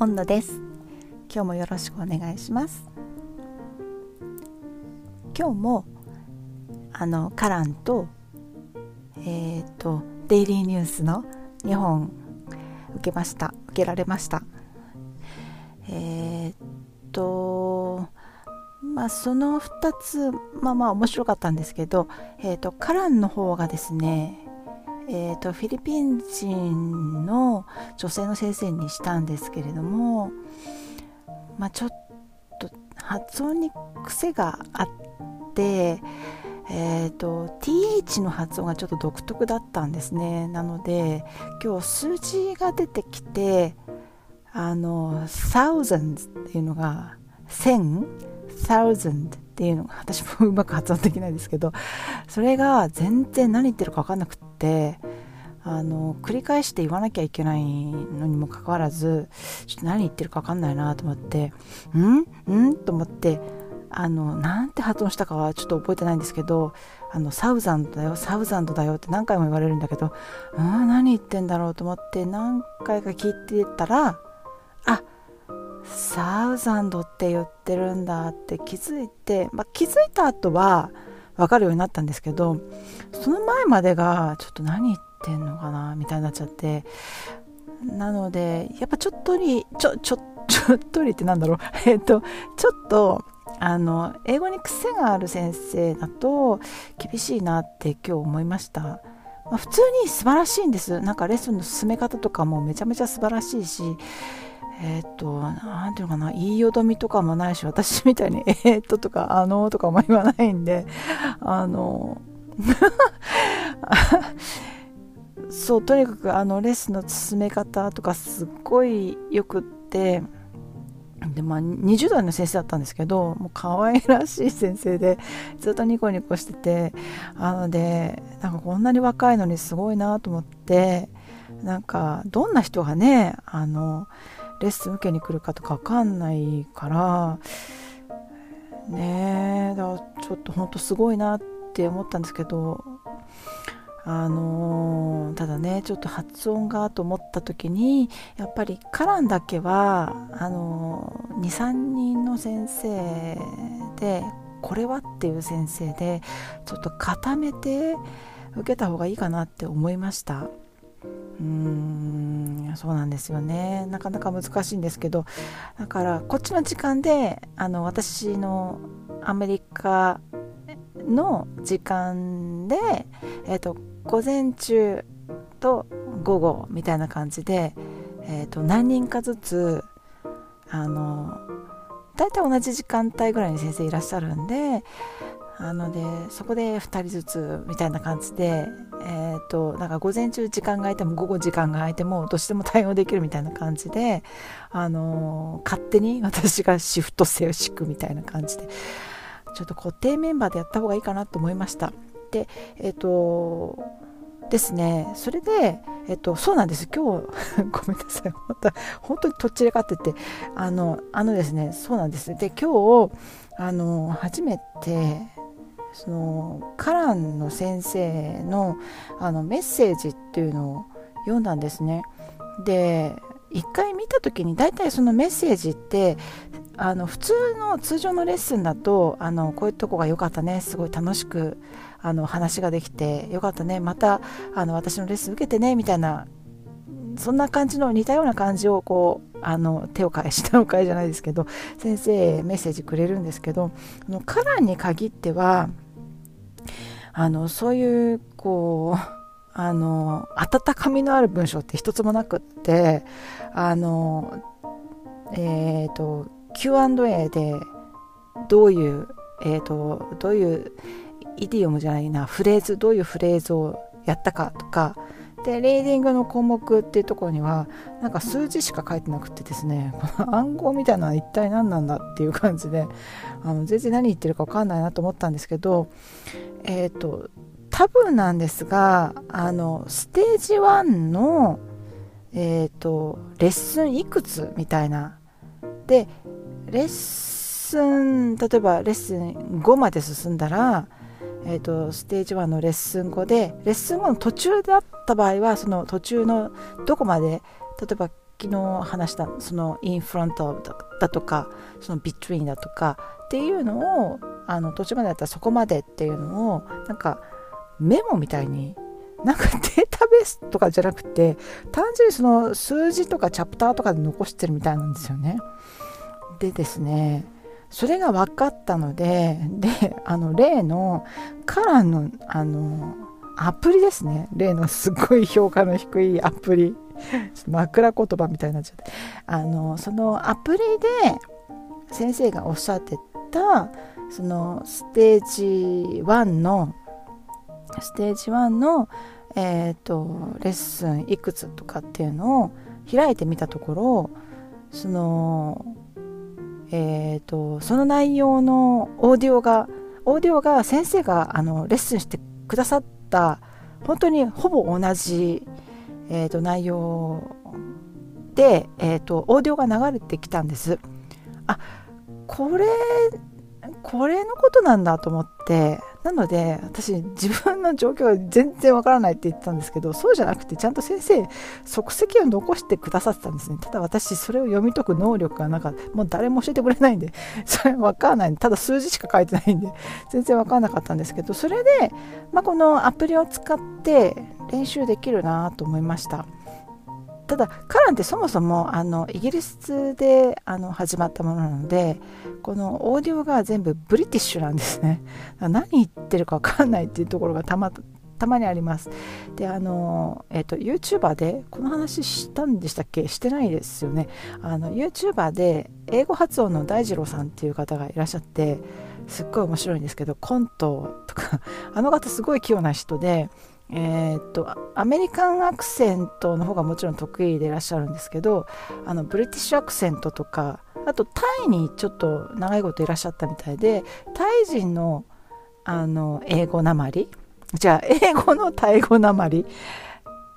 温度です。今日もよろしくお願いします。今日もあのカランとえっ、ー、とデイリーニュースの2本受けました。受けられました。えっ、ー、とまあその2つまあまあ面白かったんですけど、えーと、カランの方がですねえーと、フィリピン人の女性の先生にしたんですけれども、まあ、ちょっと発音に癖があって、えーと、th の発音がちょっと独特だったんですね。なので今日数字が出てきてあの thousand っていうのが1000 thousand っていうのが私もうまく発音できないですけどそれが全然何言ってるか分かんなくてってあの繰り返して言わなきゃいけないのにもかかわらずちょっと何言ってるか分かんないなと思ってん？ん？と思ってあのなんて発音したかはちょっと覚えてないんですけどあのサウザンドだよサウザンドだよって何回も言われるんだけどうん？何言ってんだろうと思って何回か聞いてたらあサウザンドって言ってるんだって気づいて、まあ、気づいた後は分かるようになったんですけどその前までがちょっと何言ってんのかなみたいになっちゃってなのでやっぱちょっとりちょちょちょっとりってなんだろう。えっとちょっとあの英語に癖がある先生だと厳しいなって今日思いました、まあ、普通に素晴らしいんです。なんかレッスンの進め方とかもめちゃめちゃ素晴らしいしえっ、と、なんていうのかな、言いよどみとかもないし、私みたいに、えー、っととか、あのとかも言わないんで、あの、そう、とにかく、あの、レッスンの進め方とか、すっごいよくって、でまあ、20代の先生だったんですけどもう可愛らしい先生でずっとニコニコしててあのでなんかこんなに若いのにすごいなと思ってなんかどんな人がねあのレッスン受けに来るかとか分かんないからねえだからちょっと本当すごいなって思ったんですけどあのー、ただねちょっと発音がと思った時にやっぱりカランだけはあのー、23人の先生でこれはっていう先生でちょっと固めて受けた方がいいかなって思いました。うん。そうなんですよね。なかなか難しいんですけどだからこっちの時間であの私のアメリカの時間で、えーと、午前中と午後みたいな感じで、えーと何人かずつあの大体同じ時間帯ぐらいに先生いらっしゃるんであのでそこで2人ずつみたいな感じで、えーと、なんか午前中時間が空いても午後時間が空いてもどうしても対応できるみたいな感じで、あのー、勝手に私がシフト制を敷くみたいな感じでちょっと固定メンバーでやった方がいいかなと思いました。でえっ、ー、とですね。それで、えっと、そうなんです。今日 ごめんなさい。本当本当にとっちらかっててあのあのですねそうなんです。で今日あの初めてそのカランの先生のあのメッセージっていうのを読んだんですね。で一回見た時に大体そのメッセージってあの普通の通常のレッスンだとあのこういうとこが良かったねすごい楽しくあの話ができてよかったねまたあの私のレッスン受けてねみたいなそんな感じの似たような感じをこうあの手を変え下を変えじゃないですけど先生メッセージくれるんですけどカラーに限ってはあのそういうこうあの温かみのある文章って一つもなくってあのえっ、ー、と Q&A でどういう、えーと、どういうイディオムじゃないなフレーズどういうフレーズをやったかとかでリーディングの項目っていうところにはなんか数字しか書いてなくてですねこの 暗号みたいなのは一体何なんだっていう感じであの全然何言ってるか分かんないなと思ったんですけどえっ、ー、と多分なんですがあのステージ1のえっ、ー、とレッスンいくつみたいな。でレッスン例えばレッスン5まで進んだらえーと、ステージ1のレッスン後でレッスン後の途中だった場合はその途中のどこまで例えばきの話したその in front of だとかその between だとかっていうのをあの途中までやったらそこまでっていうのをなんかメモみたいになんかデータベースとかじゃなくて単純にその数字とかチャプターとかで残してるみたいなんですよね。でですねそれが分かったのでであの例のカラーのあのアプリですね。例のすごい評価の低いアプリ。枕言葉みたいになっちゃって。あのそのアプリで先生がおっしゃってたそのステージ1のステージ1の、えーと、レッスンいくつとかっていうのを開いてみたところそのえーと、その内容のオーディオがオーディオが先生があのレッスンしてくださった本当にほぼ同じ、えーと、内容で、えーとオーディオが流れてきたんです。あこれこれのことなんだと思ってなので私自分の状況が全然わからないって言ってたんですけどそうじゃなくてちゃんと先生足跡を残してくださってたんですね。ただ私それを読み解く能力がなんかもう誰も教えてくれないんで それわからないただ数字しか書いてないんで全然わからなかったんですけどそれで、まあ、このアプリを使って練習できるなと思いました。ただカランってそもそもあのイギリスであの始まったものなのでこのオーディオが全部ブリティッシュなんですね。何言ってるか分かんないっていうところがたまたまにあります。であの、えーと、YouTuber でこの話したんでしたっけ？してないですよね。あの YouTuber で英語発音の大二郎さんっていう方がいらっしゃってすっごい面白いんですけどコントとかあの方すごい器用な人でえー、っとアメリカンアクセントの方がもちろん得意でいらっしゃるんですけどあのブリティッシュアクセントとかあとタイにちょっと長いこといらっしゃったみたいでタイ人のあの英語なまりじゃあ英語のタイ語なまり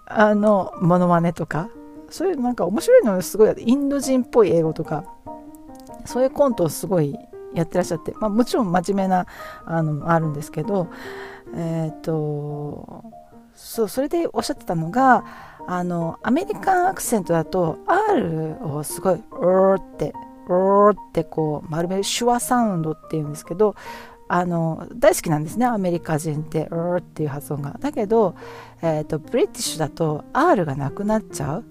あのモノマネとかそういうなんか面白いのすごいインド人っぽい英語とかそういうコントをすごいやってらっしゃって、まあ、もちろん真面目なあのあるんですけどえっ、とそうそれでおっしゃってたのがあのアメリカンアクセントだと R をすごい「うー」って「うー」ってこう丸める手話サウンドっていうんですけどあの大好きなんですねアメリカ人って「うー」っていう発音が。だけど、えーと、ブリティッシュだと R がなくなっちゃう。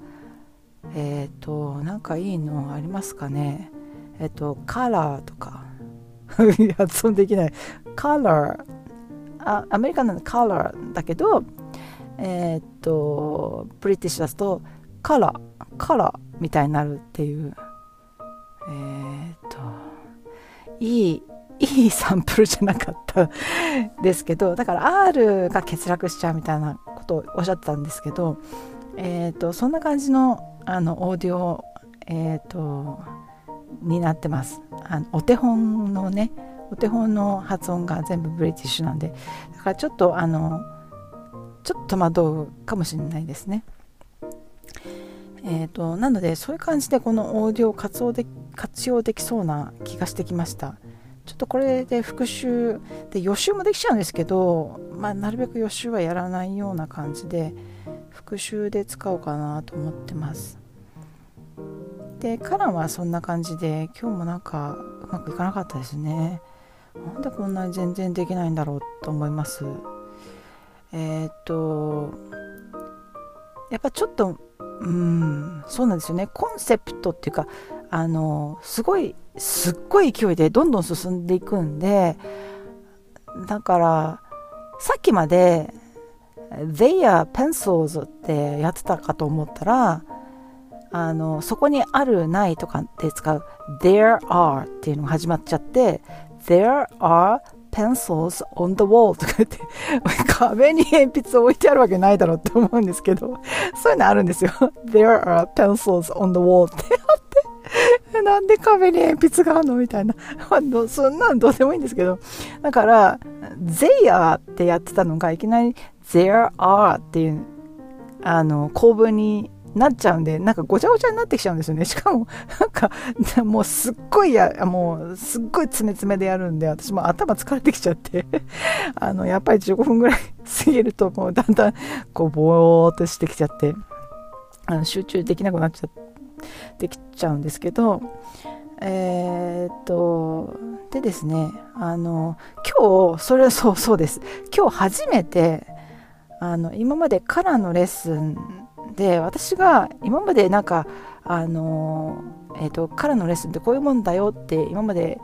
えっ、ー、となんかいいのありますかね。えっ、ー、とカラーとか。発音できない。カラー。あアメリカなのカラーだけどえー、っとブリティッシュだとカラーカラーみたいになるっていう。えー、っといいいいサンプルじゃなかった。ですけどだから R が欠落しちゃうみたいなことをおっしゃってたんですけどえー、っとそんな感じのあのオーディオえー、っとになってます。あのお手本のねお手本の発音が全部ブリティッシュなんで。だからちょっとあのちょっと戸惑うかもしれないですね。えーと、なのでそういう感じでこのオーディオを活用で活用できそうな気がしてきました。ちょっとこれで復習で予習もできちゃうんですけど、まあ、なるべく予習はやらないような感じで復習で使おうかなと思ってます。でカランはそんな感じで今日もなんかうまくいかなかったですね。なんでこんなに全然できないんだろうと思います。えー、っとやっぱちょっとうんそうなんですよね。コンセプトっていうかあのすごいすっごい勢いでどんどん進んでいくんでだからさっきまで They are pencils ってやってたかと思ったらあのそこにあるないとかで使う There are っていうのが始まっちゃって There are pencils on the wall とか言って 壁に鉛筆置いてあるわけないだろうって思うんですけどそういうのあるんですよ。There are pencils on the wall ってあって なんで壁に鉛筆があるのみたいな。そんなんどうでもいいんですけどだから They are ってやってたのがいきなり There are っていうあの構文になっちゃうんで、なんかごちゃごちゃになってきちゃうんですよね。しかも、なんか、もうすっごいや、もうすっごい詰め詰めでやるんで、私も頭疲れてきちゃって あの、やっぱり15分ぐらい 過ぎると、もうだんだん、こう、ぼーっとしてきちゃって、あの集中できなくなっちゃできちゃうんですけどえー、っとでですねあの今日それはそうそうです今日初めてあの今までカラーのレッスンで私が今までなんかあの、えーと、カラーのレッスンってこういうもんだよって今まで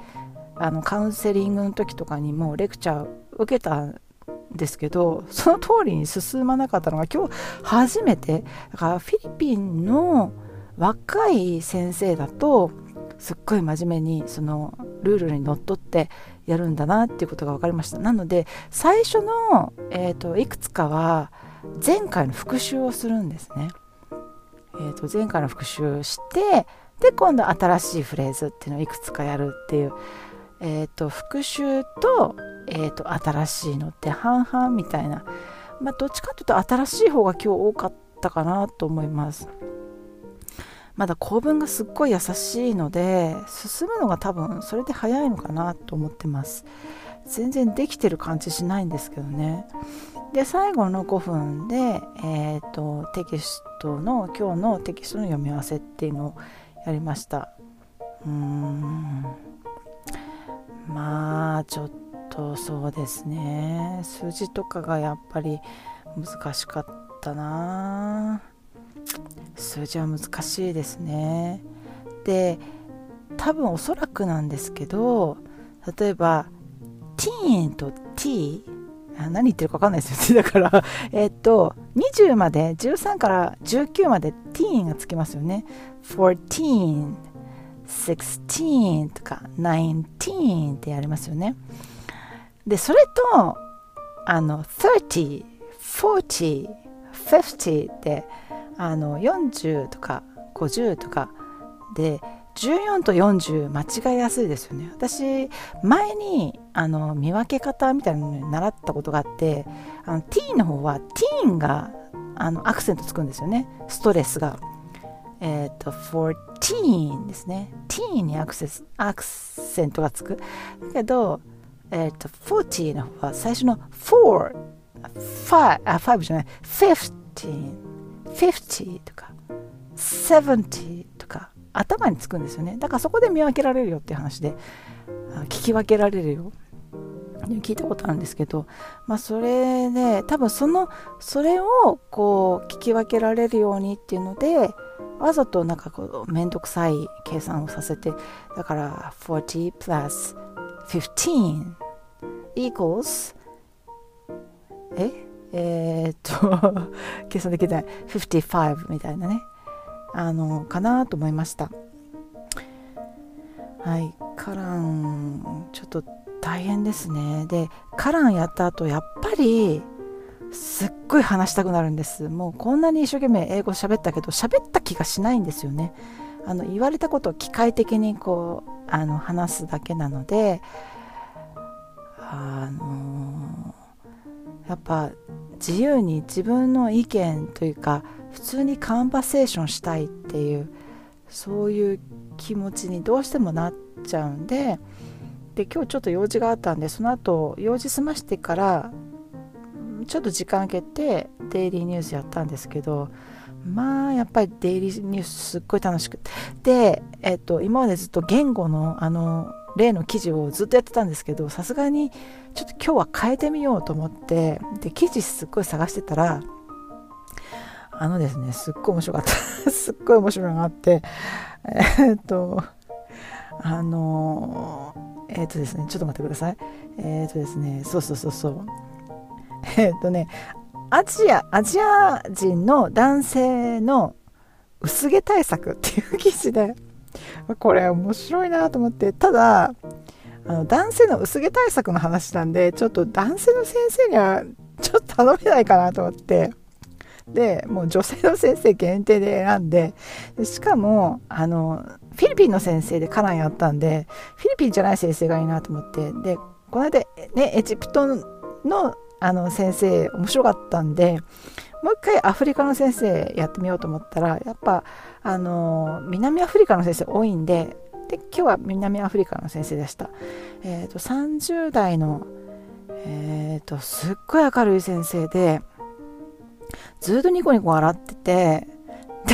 あのカウンセリングの時とかにもレクチャー受けたんですけどその通りに進まなかったのが今日初めてだからフィリピンの若い先生だとすっごい真面目にそのルールにのっとってやるんだなっていうことが分かりました。なので最初の、えーと、いくつかは前回の復習をするんですね、えーと、前回の復習してで今度新しいフレーズっていうのをいくつかやるっていう、えーと、復習と,、えー、と新しいのって半々みたいな、まあ、どっちかというと新しい方が今日多かったかなと思います。まだ構文がすっごい優しいので進むのが多分それで早いのかなと思ってます。全然できてる感じしないんですけどね。で最後の5分で、えーと、テキストの今日のテキストの読み合わせっていうのをやりました。うーん。まあちょっとそうですね。数字とかがやっぱり難しかったな。数字は難しいですね。で多分おそらくなんですけど例えばティーンと t 何言ってるか分かんないですよ。だからえっと20まで13から19までティーンがつきますよね。14 16とか19ってやりますよね。でそれとあの30 40 50ってあの40とか50とかで14と40間違いやすいですよね。私前にあの見分け方みたいなのに習ったことがあってあの t の方はティーンがあのアクセントつくんですよね。ストレスが。えっ、ー、と14ですね。t にアクセスアクセントがつく。だけどえっ、ー、と40の方は最初の4 5あ5じゃない。15 50とか70とか。頭につくんですよね。だからそこで見分けられるよっていう話で。聞き分けられるよ。聞いたことあるんですけど、まあ、それで多分そのそれをこう聞き分けられるようにっていうのでわざとなんかこう面倒くさい計算をさせてだから40 plus 15 equals え？えー、っと 計算できない。55みたいなね。あのかなと思いました。はい。カランちょっと大変ですね。でカランやった後やっぱりすっごい話したくなるんです。もうこんなに一生懸命英語喋ったけど喋った気がしないんですよね。あの言われたことを機械的にこうあの話すだけなのであのー、やっぱ自由に自分の意見というか普通にカンバセーションしたいっていうそういう気持ちにどうしてもなっちゃうんでで今日ちょっと用事があったんでその後用事済ましてからちょっと時間空けてデイリーニュースやったんですけどまあやっぱりデイリーニュースすっごい楽しくて。で、えっと、今までずっと言語のあの例の記事をずっとやってたんですけどさすがにちょっと今日は変えてみようと思ってで記事すっごい探してたらあのですねすっごい面白かった。すっごい面白いのがあってえー、っとあのえー、っとですねちょっと待ってください。え、っとですねそうそうそうそう。えっとねアジアアジア人の男性の薄毛対策っていう記事でこれ面白いなと思って。ただあの男性の薄毛対策の話なんでちょっと男性の先生にはちょっと頼めないかなと思って。でもう女性の先生限定で選んででしかもあのフィリピンの先生でカナンやったんでフィリピンじゃない先生がいいなと思ってでこの間ねエジプトのあの先生面白かったんでもう一回アフリカの先生やってみようと思ったらやっぱあの南アフリカの先生多いんでで今日は南アフリカの先生でした、えーと、30代の、えーと、すっごい明るい先生でずっとニコニコ笑ってて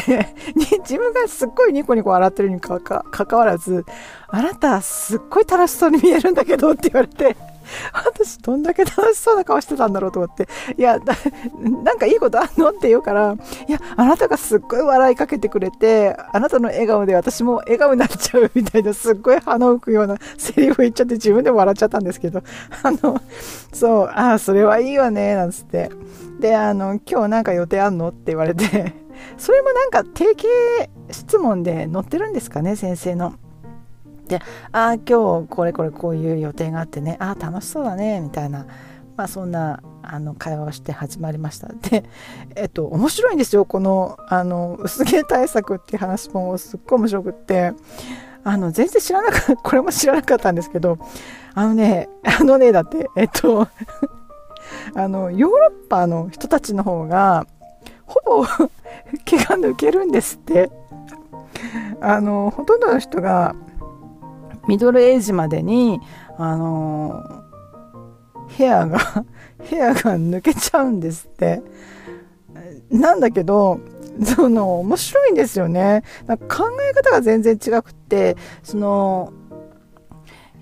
で 自分がすっごいニコニコ笑ってるにかかわらずあなたすっごい楽しそうに見えるんだけどって言われて。私どんだけ楽しそうな顔してたんだろうと思って、いや、なんかいいことあんのって言うから、いや、あなたがすっごい笑いかけてくれて、あなたの笑顔で私も笑顔になっちゃうみたいな、すっごい鼻を浮くようなセリフ言っちゃって自分でも笑っちゃったんですけど、あの、そう、ああ、それはいいわね、なんつって。で、あの、今日なんか予定あんのって言われて、それもなんか定型質問で載ってるんですかね、先生の。でああ今日これこれこういう予定があってねああ楽しそうだねみたいな、まあ、そんなあの会話をして始まりました。でえっと面白いんですよこのあの薄毛対策っていう話もすっごい面白くって。あの全然知らなかった これも知らなかったんですけどあのねあのねだってえっと あのヨーロッパの人たちの方がほぼ毛が抜けるんですって。あのほとんどの人がミドルエイジまでに、あのー、ヘアが ヘアが抜けちゃうんですって。なんだけど、その、面白いんですよね。なんか考え方が全然違くって、その、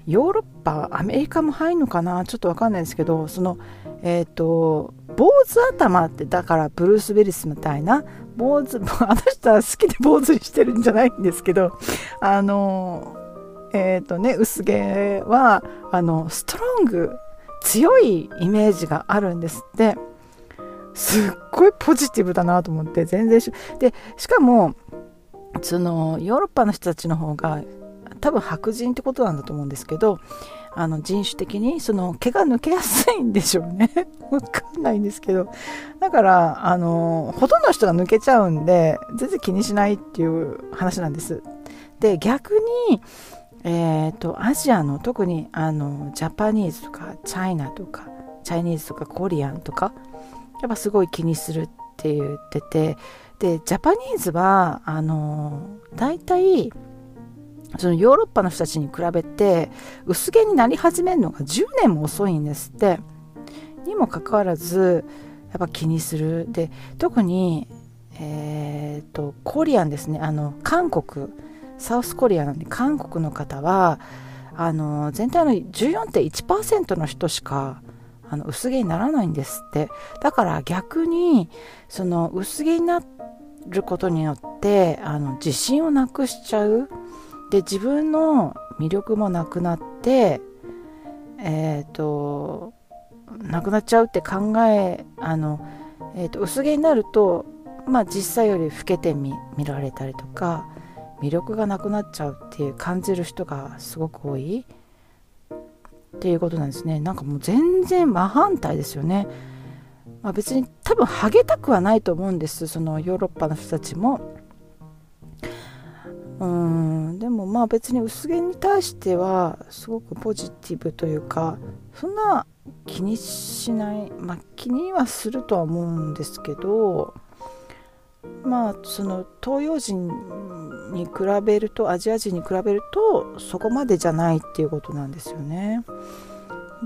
ヨーロッパ、アメリカも入るのかな？ちょっとわかんないですけど、その、えっ、ー、と、坊主頭って、だからブルース・ウィリスみたいな、坊主、あの人は好きで坊主にしてるんじゃないんですけど、あの、え、ー、とね、薄毛は、あの、ストロング、強いイメージがあるんですって。すっごいポジティブだなと思って、全然し、で、しかも、その、ヨーロッパの人たちの方が、多分白人ってことなんだと思うんですけど、あの人種的にその毛が抜けやすいんでしょうね。わかんないんですけど。だから、あの、ほとんどの人が抜けちゃうんで、全然気にしないっていう話なんです。で、逆に、えーと、アジアの特にあのジャパニーズとかチャイナとかチャイニーズとかコリアンとかやっぱすごい気にするって言っててでジャパニーズはあの大体そのヨーロッパの人たちに比べて薄毛になり始めるのが10年も遅いんですって。にもかかわらずやっぱ気にする。で特にえっ、ー、とコリアンですね。あの韓国。サウスコリアなんで韓国の方はあの全体の14.1%の人しかあの薄毛にならないんですって。だから逆にその薄毛になることによってあの自信をなくしちゃう。で自分の魅力もなくなってえっ、ー、となくなっちゃうって考えあの、えーと、薄毛になるとまあ実際より老けて見られたりとか魅力がなくなっちゃうっていう感じる人がすごく多い。っていうことなんですね。なんかもう全然真反対ですよね、まあ、別に多分ハゲたくはないと思うんです。そのヨーロッパの人たちも。うん。でもまあ別に薄毛に対してはすごくポジティブというかそんな気にしない。まあ気にはするとは思うんですけど。まあその東洋人に比べるとアジア人に比べるとそこまでじゃないっていうことなんですよね。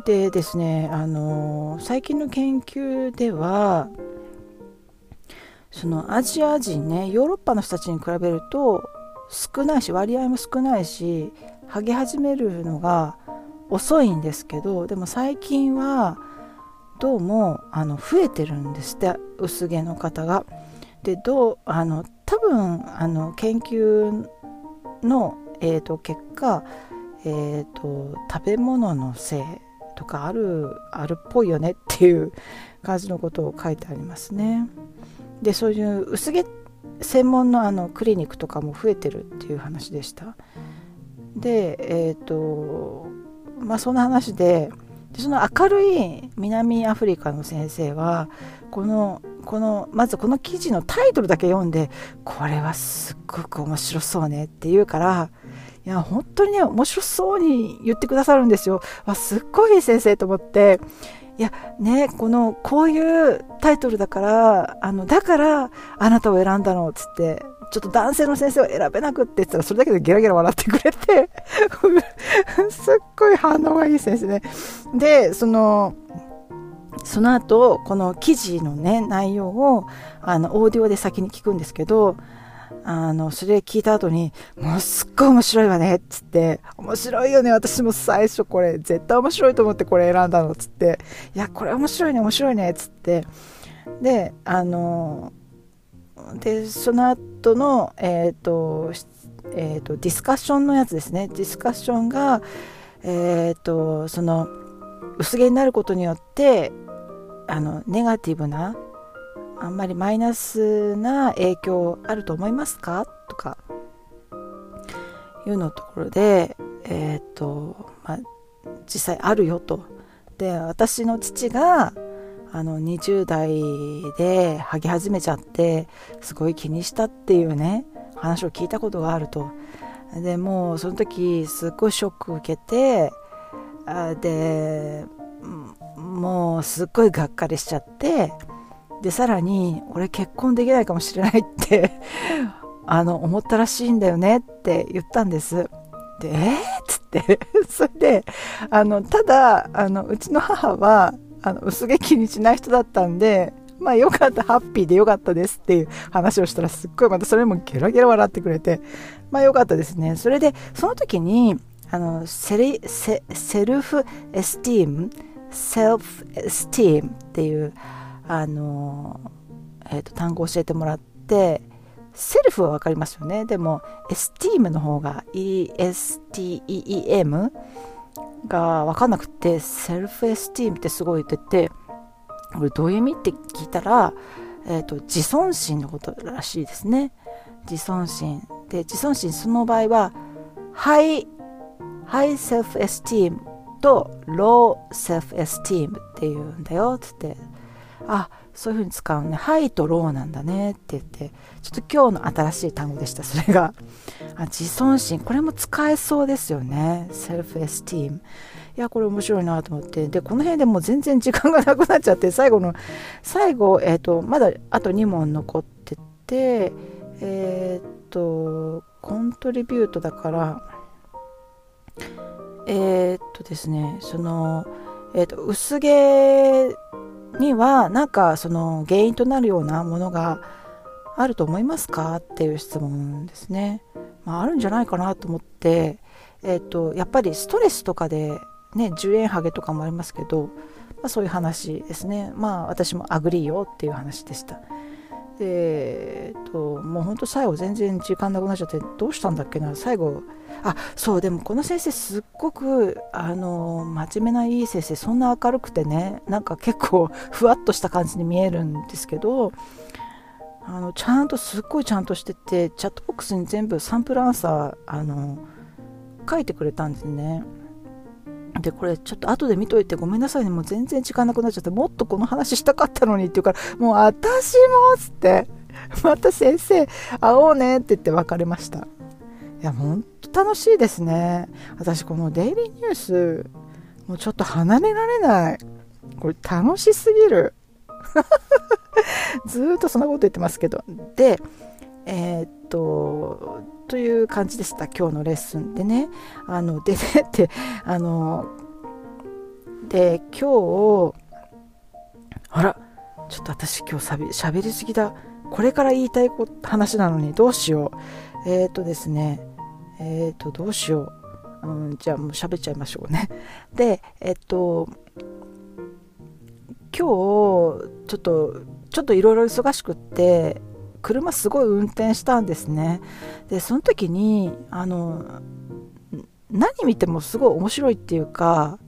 でですねあの最近の研究ではそのアジア人ねヨーロッパの人たちに比べると少ないし割合も少ないし剥げ始めるのが遅いんですけどでも最近はどうもあの増えてるんですって薄毛の方が。でどうあの多分あの研究の、えーと、結果、えーと、食べ物のせいとかあるあるっぽいよねっていう感じのことを書いてありますね。でそういう薄毛専門のあのクリニックとかも増えてるっていう話でした。でえっ、ー、とまあそんな話ででその明るい南アフリカの先生はこのこのまずこの記事のタイトルだけ読んでこれはすっごく面白そうねって言うからいや本当にね面白そうに言ってくださるんですよ。わすっごいいい先生と思って。いやねこのこういうタイトルだからあのだからあなたを選んだのっつってちょっと男性の先生を選べなくって言ったらそれだけでゲラゲラ笑ってくれて すっごい反応がいい先生ね。でそのその後この記事のね内容をあのオーディオで先に聞くんですけどあのそれ聞いた後にもうすっごい面白いわねっつって面白いよね私も最初これ絶対面白いと思ってこれ選んだのっつっていやこれ面白いね面白いねっつって。であのでその後のえっ、ー、とえーと、ディスカッションのやつですね。ディスカッションが、えーとその薄毛になることによってあのネガティブなあんまりマイナスな影響あると思いますか？とかいうのところでえっ、とまあ実際あるよと。で私の父があの20代で剥ぎ始めちゃってすごい気にしたっていうね話を聞いたことがあると。でもうその時すっごいショックを受けてあでもうすっごいがっかりしちゃってでさらに俺結婚できないかもしれないって あの思ったらしいんだよねって言ったんです。でえー、っつって。それであのただあのうちの母はあの薄毛気にしない人だったんでまあよかった、ハッピーでよかったですっていう話をしたらすっごいまたそれもゲラゲラ笑ってくれて、まあよかったですね。それで、その時に、あのセリセ self-esteem self-esteem っていうあの、えーと、単語を教えてもらって self は分かりますよね。でも esteem の方が ESTEEM が分かんなくて self-esteem ってすごい言っててこれどういう意味って聞いたら、えーと自尊心のことらしいですね。自尊心。で自尊心その場合は High High Self-Esteem と Low Self-Esteem っていうんだよ。っつってあそういう風に使うね。High と Low なんだね。って言ってちょっと今日の新しい単語でした。それが。あ自尊心。これも使えそうですよね。Self-Esteem いやこれ面白いなと思って。でこの辺でもう全然時間がなくなっちゃって最後の最後、えーと、まだあと2問残っててえっ、ー、とコントリビュートだからえー、っとですねその、えー、と薄毛にはなんかその原因となるようなものがあると思いますかっていう質問ですね、まあ、あるんじゃないかなと思って、えー、っとやっぱりストレスとかでね10円ハゲとかもありますけど、まあ、そういう話ですね。まあ私も agree よっていう話でした。で、えっと、もうほんと最後全然時間なくなっちゃってどうしたんだっけな最後あそうでもこの先生すっごくあの真面目ないい先生そんな明るくてねなんか結構 ふわっとした感じに見えるんですけどあのちゃんとすっごいちゃんとしててチャットボックスに全部サンプルアンサーあの書いてくれたんですね。で、これちょっと後で見といてごめんなさいね。もう全然時間なくなっちゃって、もっとこの話したかったのにって言うから、もう私もつって、また先生、会おうねって言って別れました。いや、ほんと楽しいですね。私このデイリーニュース、もうちょっと離れられない。これ楽しすぎる。ずっとそんなこと言ってますけど。で、えー、っと、という感じでした、今日のレッスンでね。あの、でねって、あの、で、今日、あら、ちょっと私今日しゃべりすぎだ。これから言いたい話なのにどうしよう。えっ、ー、とですね、えっ、ー、と、どうしよう。うん、じゃあもう喋っちゃいましょうね。で、えっ、ー、と、今日、ちょっと、ちょっといろいろ忙しくって、車すごい運転したんですねでその時にあの何見てもすごい面白いっていうか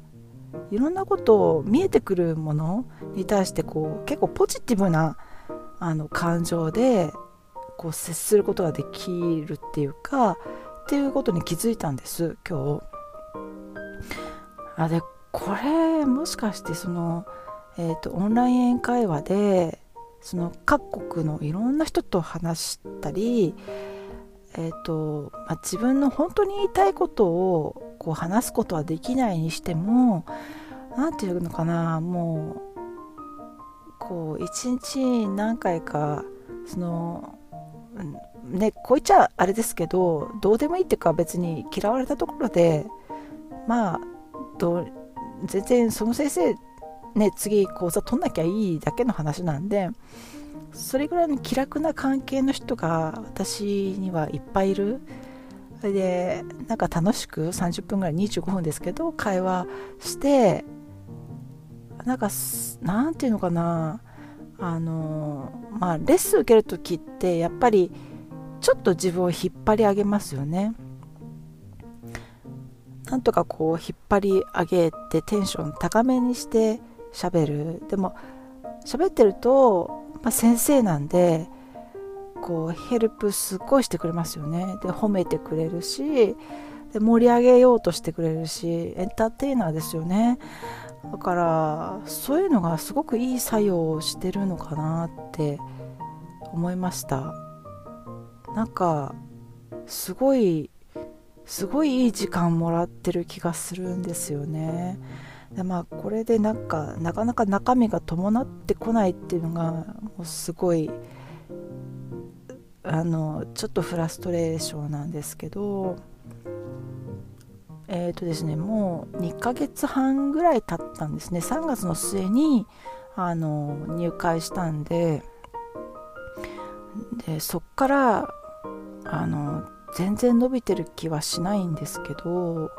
いろんなことを見えてくるものに対してこう結構ポジティブなあの感情でこう接することができるっていうかっていうことに気づいたんです今日。あでこれもしかしてその、えーとオンライン英会話でその各国のいろんな人と話したり、えーとまあ、自分の本当に言いたいことをこう話すことはできないにしても何て言うのかなもうこう一日何回かそのねこう言っちゃあれですけどどうでもいいっていうか別に嫌われたところでまあど全然その先生ね、次講座取んなきゃいいだけの話なんでそれぐらいの気楽な関係の人が私にはいっぱいいる。それでなんか楽しく30分ぐらい25分ですけど会話してなんかなんていうのかな。あのまあレッスン受ける時ってやっぱりちょっと自分を引っ張り上げますよね。なんとかこう引っ張り上げてテンション高めにして喋る。でも喋ってると、まあ、先生なんでこうヘルプすっごいしてくれますよね。で褒めてくれるしで盛り上げようとしてくれるしエンターテイナーですよね。だからそういうのがすごくいい作用をしてるのかなって思いました。なんかすごいすごいいい時間もらってる気がするんですよね。でまあこれでなんかなかなか中身が伴ってこないっていうのがもうすごいあのちょっとフラストレーションなんですけどえっ、ー、とですねもう2ヶ月半ぐらい経ったんですね。3月の末にあの入会したんででそっからあの全然伸びてる気はしないんですけど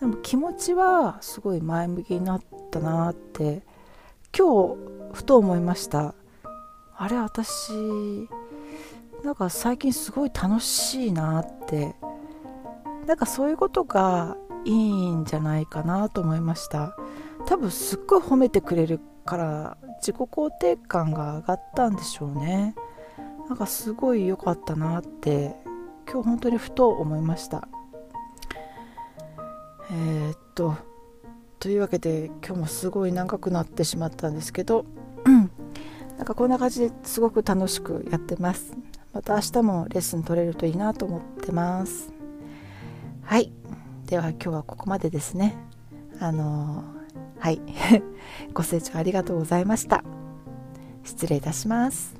でも気持ちはすごい前向きになったなって今日ふと思いました。あれ私なんか最近すごい楽しいなってなんかそういうことがいいんじゃないかなと思いました。多分すっごい褒めてくれるから自己肯定感が上がったんでしょうね。なんかすごい良かったなって今日本当にふと思いました。えー、っとというわけで今日もすごい長くなってしまったんですけど、うん、なんかこんな感じですごく楽しくやってます。また明日もレッスン取れるといいなと思ってます。はい。では今日はここまでですね。あのー、はい。ご清聴ありがとうございました。失礼いたします